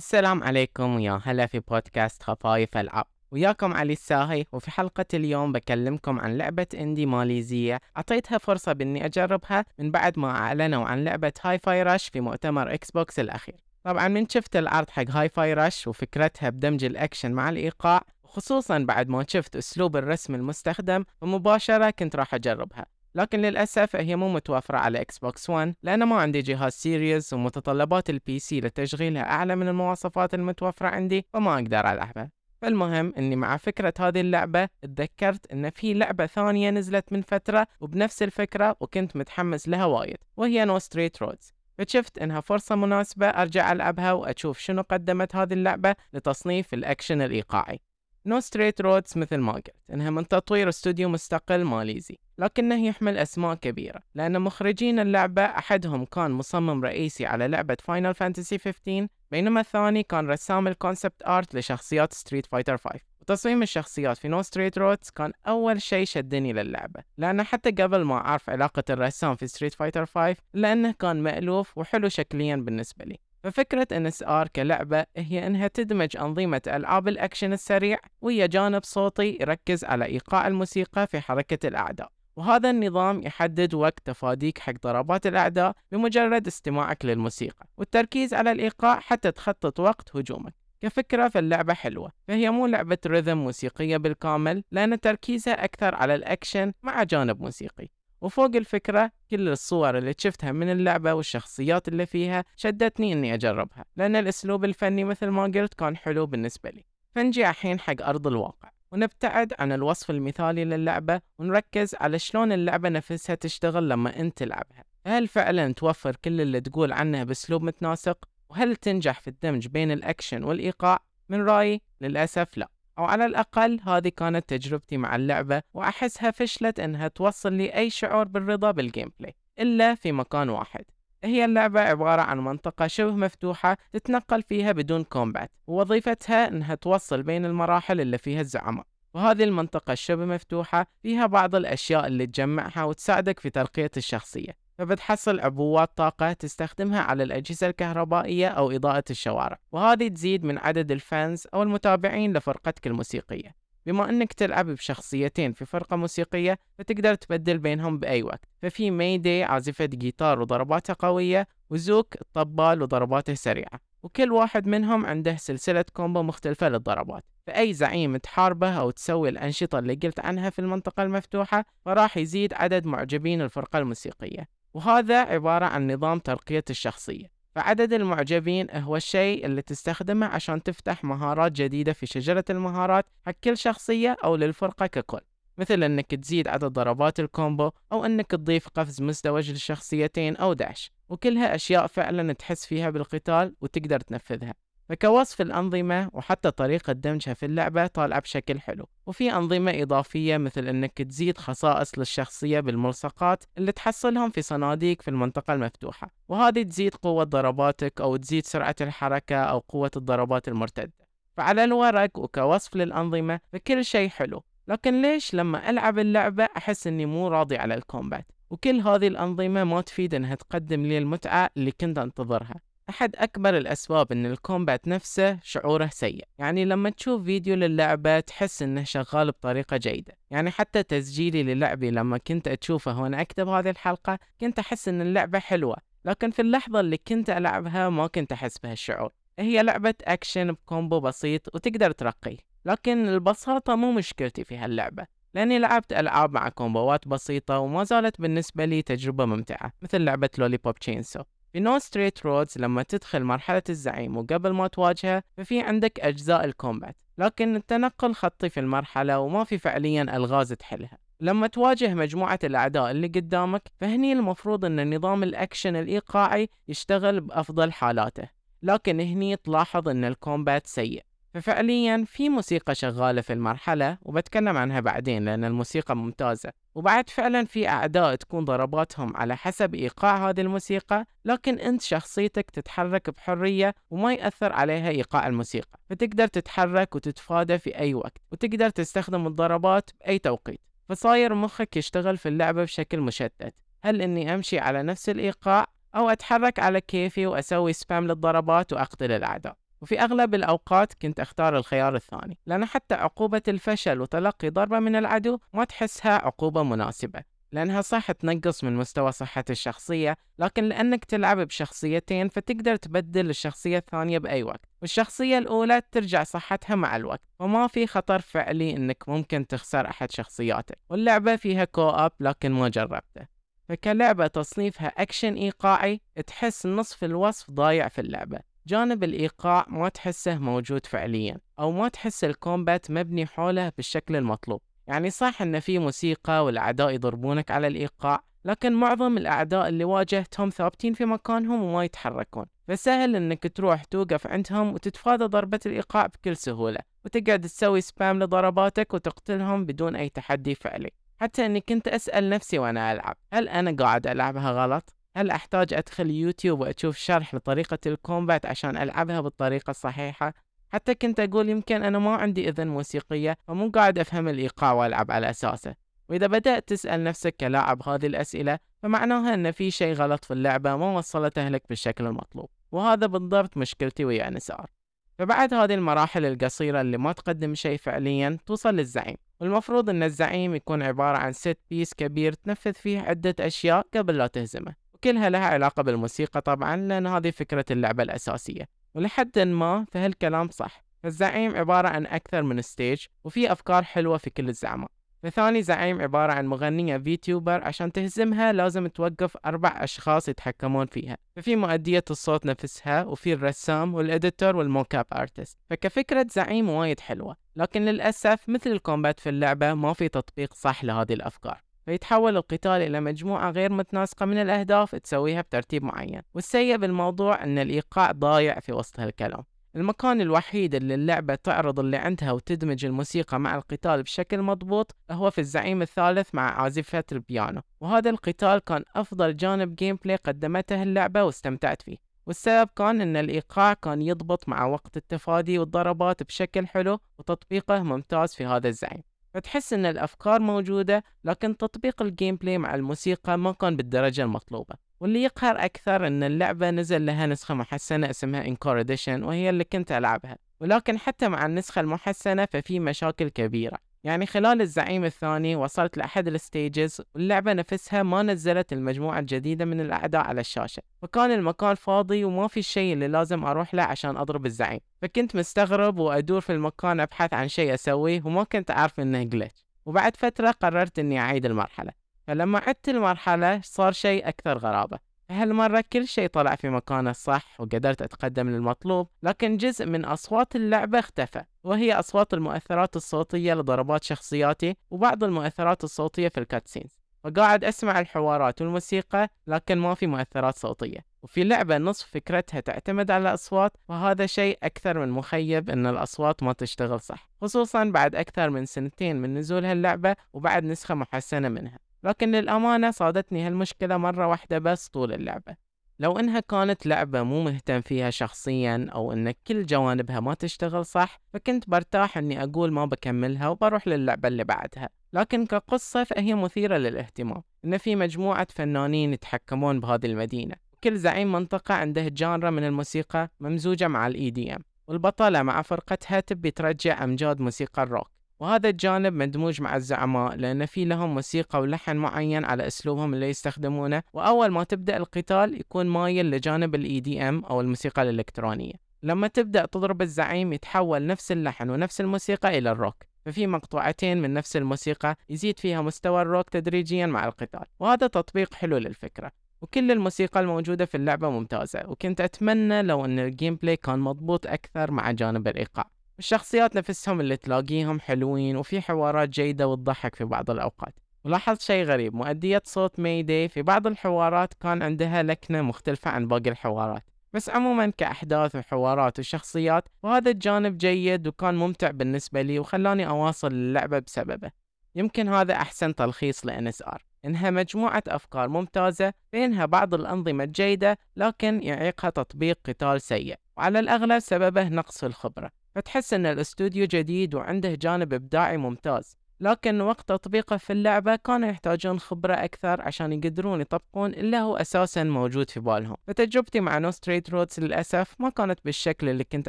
السلام عليكم ويا هلا في بودكاست خفايف العاب وياكم علي الساهي وفي حلقة اليوم بكلمكم عن لعبة indie ماليزية. أعطيتها فرصة بإني أجربها من بعد ما أعلنوا عن لعبة Hi-Fi Rush في مؤتمر Xbox الأخير. طبعا من شفت العرض حق Hi-Fi Rush وفكرتها بدمج الأكشن مع الإيقاع خصوصا بعد ما شفت أسلوب الرسم المستخدم فمباشرة كنت راح أجربها. لكن للأسف هي مو متوفرة على Xbox 1 لأن ما عندي جهاز Series ومتطلبات ال PC لتشغيلها أعلى من المواصفات المتوفرة عندي فما أقدر ألعبها. فالمهم إني مع فكرة هذه اللعبة اتذكرت إن في لعبة ثانية نزلت من فترة وبنفس الفكرة وكنت متحمس لها وايد وهي No Straight Roads فشفت إنها فرصة مناسبة أرجع ألعبها وأشوف شنو قدمت هذه اللعبة لتصنيف الأكشن الإيقاعي. No Straight Roads مثل ما قلت إنها من تطوير استوديو مستقل ماليزي. لكنه يحمل أسماء كبيرة. لأن مخرجين اللعبة أحدهم كان مصمم رئيسي على لعبة Final Fantasy 15 بينما الثاني كان رسام ال concept art لشخصيات Street Fighter 5 وتصميم الشخصيات في No Straight Roads كان أول شيء شدني للعبة. لأن حتى قبل ما أعرف علاقة الرسام في Street Fighter 5 لأنه كان مألوف وحلو شكليا بالنسبة لي. ففكرة NSR كلعبة هي إنها تدمج أنظمة ألعاب الأكشن السريع ويا جانب صوتي يركز على إيقاع الموسيقى في حركة الأعداء. وهذا النظام يحدد وقت تفاديك حق ضربات الأعداء بمجرد استماعك للموسيقى والتركيز على الإيقاع حتى تخطط وقت هجومك. كفكرة فاللعبة حلوة فهي مو لعبة rhythm موسيقية بالكامل لأن تركيزها أكثر على الأكشن مع جانب موسيقي. وفوق الفكرة كل الصور اللي شفتها من اللعبة والشخصيات اللي فيها شدتني إني أجربها لأن الأسلوب الفني مثل ما قلت كان حلو بالنسبة لي. فنجي الحين حق أرض الواقع. ونبتعد عن الوصف المثالي للعبة ونركز على شلون اللعبة نفسها تشتغل لما أنت تلعبها هل فعلا توفر كل اللي تقول عنه بأسلوب متناسق؟ وهل تنجح في الدمج بين الأكشن والإيقاع؟ من رأيي للأسف لا أو على الأقل هذه كانت تجربتي مع اللعبة وأحسها فشلت إنها توصل لي أي شعور بالرضا بال gameplay إلا في مكان واحد هي اللعبة عبارة عن منطقة شبه مفتوحة تتنقل فيها بدون combat ووظيفتها إنها توصل بين المراحل اللي فيها الزعماء وهذه المنطقة الشبه مفتوحة فيها بعض الأشياء اللي تجمعها وتساعدك في ترقية الشخصية. فبتحصل عبوات طاقة تستخدمها على الأجهزة الكهربائية أو إضاءة الشوارع. وهذه تزيد من عدد ال fans أو المتابعين لفرقتك الموسيقية. بما أنك تلعب بشخصيتين في فرقة موسيقية فتقدر تبدل بينهم بأي وقت. ففي ميدي عازفة جيتار وضرباتها قوية وزوك الطبال وضرباته سريعة وكل واحد منهم عنده سلسلة combo مختلفة للضربات. فأي زعيم تحاربه أو تسوي الأنشطة اللي قلت عنها في المنطقة المفتوحة فراح يزيد عدد معجبين الفرقة الموسيقية. وهذا عبارة عن نظام ترقية الشخصية. فعدد المعجبين هو الشيء اللي تستخدمه عشان تفتح مهارات جديدة في شجرة المهارات حق كل شخصية أو للفرقة ككل. مثل إنك تزيد عدد ضربات الكومبو أو إنك تضيف قفز مزدوج للشخصيتين أو داش وكلها أشياء فعلا تحس فيها بالقتال وتقدر تنفذها. فكوصف الأنظمة وحتى طريقة دمجها في اللعبة طالعة بشكل حلو. وفي أنظمة إضافية مثل أنك تزيد خصائص للشخصية بالملصقات اللي تحصلهم في صناديق في المنطقة المفتوحة. وهذه تزيد قوة ضرباتك أو تزيد سرعة الحركة أو قوة الضربات المرتدة. فعلى الورق وكوصف للأنظمة فكل شيء حلو. لكن ليش لما ألعب اللعبة أحس أني مو راضي على الكومبات؟ وكل هذه الأنظمة ما تفيد أنها تقدم لي المتعة اللي كنت أنتظرها. أحد أكبر الأسباب إن الكومبات نفسه شعوره سيء. يعني لما تشوف فيديو للعبة تحس إنه شغال بطريقة جيدة. يعني حتى تسجيلي للعبي لما كنت أشوفه وأنا أكتب هذه الحلقة كنت أحس إن اللعبة حلوة. لكن في اللحظة اللي كنت ألعبها ما كنت أحس بهالشعور هي لعبة أكشن ب combo بسيط وتقدر ترقيه لكن البساطة مو مشكلتي في هاللعبة. لأني لعبت ألعاب مع كومبوات بسيطة وما زالت بالنسبة لي تجربة ممتعة مثل لعبة Lollipop Chainsaw. في No Straight Roads لما تدخل مرحلة الزعيم وقبل ما تواجهه ففي عندك أجزاء ال combat. لكن التنقل خطي في المرحلة وما في فعليا ألغاز تحلها. لما تواجه مجموعة الأعداء اللي قدامك فهني المفروض أن نظام الأكشن الإيقاعي يشتغل بأفضل حالاته. لكن هني تلاحظ أن الكومبات سيء. ففعليا في موسيقى شغالة في المرحلة وبتكلم عنها بعدين لأن الموسيقى ممتازة. وبعد فعلا في أعداء تكون ضرباتهم على حسب إيقاع هذه الموسيقى لكن أنت شخصيتك تتحرك بحرية وما يأثر عليها إيقاع الموسيقى. فتقدر تتحرك وتتفادى في أي وقت وتقدر تستخدم الضربات بأي توقيت. فصاير مخك يشتغل في اللعبة بشكل مشتت. هل إني أمشي على نفس الإيقاع أو أتحرك على كيفي وأسوي سبام للضربات وأقتل الأعداء؟ وفي أغلب الأوقات كنت أختار الخيار الثاني لأن حتى عقوبة الفشل وتلقي ضربة من العدو ما تحسها عقوبة مناسبة لأنها صح تنقص من مستوى صحة الشخصية لكن لأنك تلعب بشخصيتينفتقدر تبدل الشخصية الثانية بأي وقت والشخصية الأولى ترجع صحتها مع الوقت وما في خطر فعلي أنك ممكن تخسر أحد شخصياتك واللعبة فيها كو أب لكن ما جربته فكلعبة تصنيفها أكشن إيقاعي تحس نصف الوصف ضايع في اللعبة. جانب الإيقاع ما تحسه موجود فعليا أو ما تحس الكومبات مبني حوله بالشكل المطلوب. يعني صح إن في موسيقى والأعداء يضربونك على الإيقاع لكن معظم الأعداء اللي واجهتهم ثابتين في مكانهم وما يتحركون. فسهل إنك تروح توقف عندهم وتتفادى ضربة الإيقاع بكل سهولة وتقعد تسوي سبام لضرباتك وتقتلهم بدون أي تحدي فعلي. حتى إني كنت أسأل نفسي وأنا ألعب هل أنا قاعد ألعبها غلط؟ هل أحتاج أدخل يوتيوب وأشوف شرح لطريقة الكومبات عشان ألعبها بالطريقة الصحيحة؟ حتى كنت أقول يمكن أنا ما عندي إذن موسيقية ومو قاعد أفهم الإيقاع وألعب على أساسه. وإذا بدأت تسأل نفسك كلاعب هذه الأسئلة فمعناها أن في شيء غلط في اللعبة ما وصلته لك بالشكل المطلوب وهذا بالضبط مشكلتي ويا نسار. فبعد هذه المراحل القصيرة اللي ما تقدم شيء فعليا توصل للزعيم. والمفروض أن الزعيم يكون عبارة عن ست بيس كبير تنفذ فيه عدة أشياء قبل لا تهزمه. وكلها لها علاقة بالموسيقى طبعا لأن هذه فكرة اللعبة الأساسية. ولحد ما فهالكلام صح. فالزعيم عبارة عن أكثر من stage وفي أفكار حلوة في كل الزعماء. فثاني زعيم عبارة عن مغنية VTuber عشان تهزمها لازم توقف أربع أشخاص يتحكمون فيها. ففي مؤدية الصوت نفسها وفي الرسام وال editor وال mocap artist. فكفكرة زعيم وايد حلوة لكن للأسف مثل ال combat في اللعبة ما في تطبيق صح لهذه الأفكار. فيتحول القتال إلى مجموعة غير متناسقة من الأهداف تسويها بترتيب معين والسيء بالموضوع أن الإيقاع ضايع في وسط هالكلام. المكان الوحيد اللي اللعبة تعرض اللي عندها وتدمج الموسيقى مع القتال بشكل مضبوط هو في الزعيم الثالث مع عازفة البيانو وهذا القتال كان أفضل جانب gameplay قدمته اللعبة واستمتعت فيه. والسبب كان أن الإيقاع كان يضبط مع وقت التفادي والضربات بشكل حلو وتطبيقه ممتاز في هذا الزعيم. فتحس إن الأفكار موجودة لكن تطبيق ال gameplay مع الموسيقى ما كان بالدرجة المطلوبة. واللي يقهر أكثر إن اللعبة نزل لها نسخة محسنة اسمها Encore Edition وهي اللي كنت ألعبها. ولكن حتى مع النسخة المحسنة ففي مشاكل كبيرة. يعني خلال الزعيم الثاني وصلت لأحد ال stages واللعبة نفسها ما نزلت المجموعة الجديدة من الأعداء على الشاشة. فكان المكان فاضي وما في الشيء اللي لازم أروح له عشان أضرب الزعيم. فكنت مستغرب وأدور في المكان أبحث عن شيء أسويه وما كنت أعرف إنه glitch وبعد فترة قررت إني أعيد المرحلة. فلما عدت المرحلة صار شيء أكثر غرابة. هالمرة كل شيء طلع في مكانه الصح وقدرت أتقدم للمطلوب لكن جزء من أصوات اللعبة اختفى وهي أصوات المؤثرات الصوتية لضربات شخصياتي وبعض المؤثرات الصوتية في الكاتسينز. فقاعد أسمع الحوارات والموسيقى لكن ما في مؤثرات صوتية. وفي لعبة نصف فكرتها تعتمد على الأصوات وهذا شيء أكثر من مخيب أن الأصوات ما تشتغل صح خصوصا بعد أكثر من سنتين من نزول هاللعبة وبعد نسخة محسنة منها. لكن للأمانة صادتني هالمشكلة مرة واحدة بس طول اللعبة. لو إنها كانت لعبة مو مهتم فيها شخصيا أو إن كل جوانبها ما تشتغل صح فكنت برتاح إني أقول ما بكملها وبروح للعبة اللي بعدها. لكن كقصة فهي مثيرة للاهتمام إن في مجموعة فنانين يتحكمون بهذه المدينة. كل زعيم منطقة عنده genre من الموسيقى ممزوجة مع ال EDM والبطلة مع فرقتها تبي ترجع أمجاد موسيقى الروك. وهذا الجانب مدموج مع الزعماء لأن في لهم موسيقى ولحن معين على أسلوبهم اللي يستخدمونه وأول ما تبدأ القتال يكون مايل لجانب ال EDM أو الموسيقى الإلكترونية. لما تبدأ تضرب الزعيم يتحول نفس اللحن ونفس الموسيقى إلى الروك ففي مقطوعتين من نفس الموسيقى يزيد فيها مستوى الروك تدريجيا مع القتال. وهذا تطبيق حلو للفكرة. وكل الموسيقى الموجودة في اللعبة ممتازة وكنت أتمنى لو أن ال gameplay كان مضبوط أكثر مع جانب الإيقاع. الشخصيات نفسهم اللي تلاقيهم حلوين وفي حوارات جيدة وتضحك في بعض الأوقات. ولاحظت شيء غريب مؤدية صوت ميدي في بعض الحوارات كان عندها لكنة مختلفة عن باقي الحوارات. بس عموما كأحداث وحوارات وشخصيات وهذا الجانب جيد وكان ممتع بالنسبة لي وخلاني أواصل اللعبة بسببه. يمكن هذا أحسن تلخيص ل NSR إنها مجموعة أفكار ممتازة بينها بعض الأنظمة الجيدة لكن يعيقها تطبيق قتال سيء وعلى الأغلب سببه نقص الخبرة. فتحس إن الاستوديو جديد وعنده جانب إبداعي ممتاز لكن وقت تطبيقه في اللعبة كانوا يحتاجون خبرة أكثر عشان يقدرون يطبقون اللي هو أساسا موجود في بالهم. فتجربتي مع No Straight Roads للأسف ما كانت بالشكل اللي كنت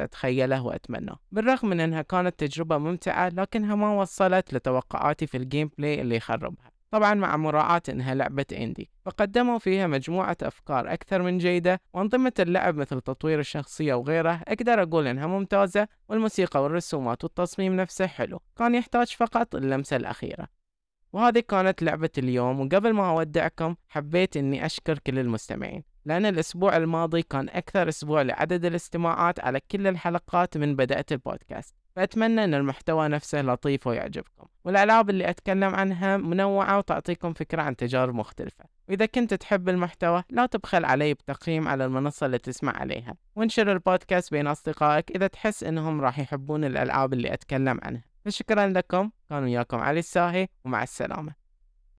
أتخيله وأتمناه بالرغم من أنها كانت تجربة ممتعة لكنها ما وصلت لتوقعاتي في ال gameplay اللي يخربها. طبعا مع مراعاة إنها لعبة إندي. فقدموا فيها مجموعة أفكار أكثر من جيدة وأنظمة اللعب مثل تطوير الشخصية وغيره أقدر أقول إنها ممتازة والموسيقى والرسومات والتصميم نفسه حلو. كان يحتاج فقط اللمسة الأخيرة. وهذه كانت لعبة اليوم وقبل ما أودعكم حبيت أني أشكر كل المستمعين لأن الأسبوع الماضي كان أكثر أسبوع لعدد الاستماعات على كل الحلقات من بدأت البودكاست. فأتمنى أن المحتوى نفسه لطيف ويعجبكم. والألعاب اللي أتكلم عنها منوعة وتعطيكم فكرة عن تجارب مختلفة. وإذا كنت تحب المحتوى لا تبخل علي بتقييم على المنصة اللي تسمع عليها. وانشر البودكاست بين أصدقائك إذا تحس إنهم راح يحبون الألعاب اللي أتكلم عنها. فشكرا لكم. كان وياكم علي الساهي ومع السلامة.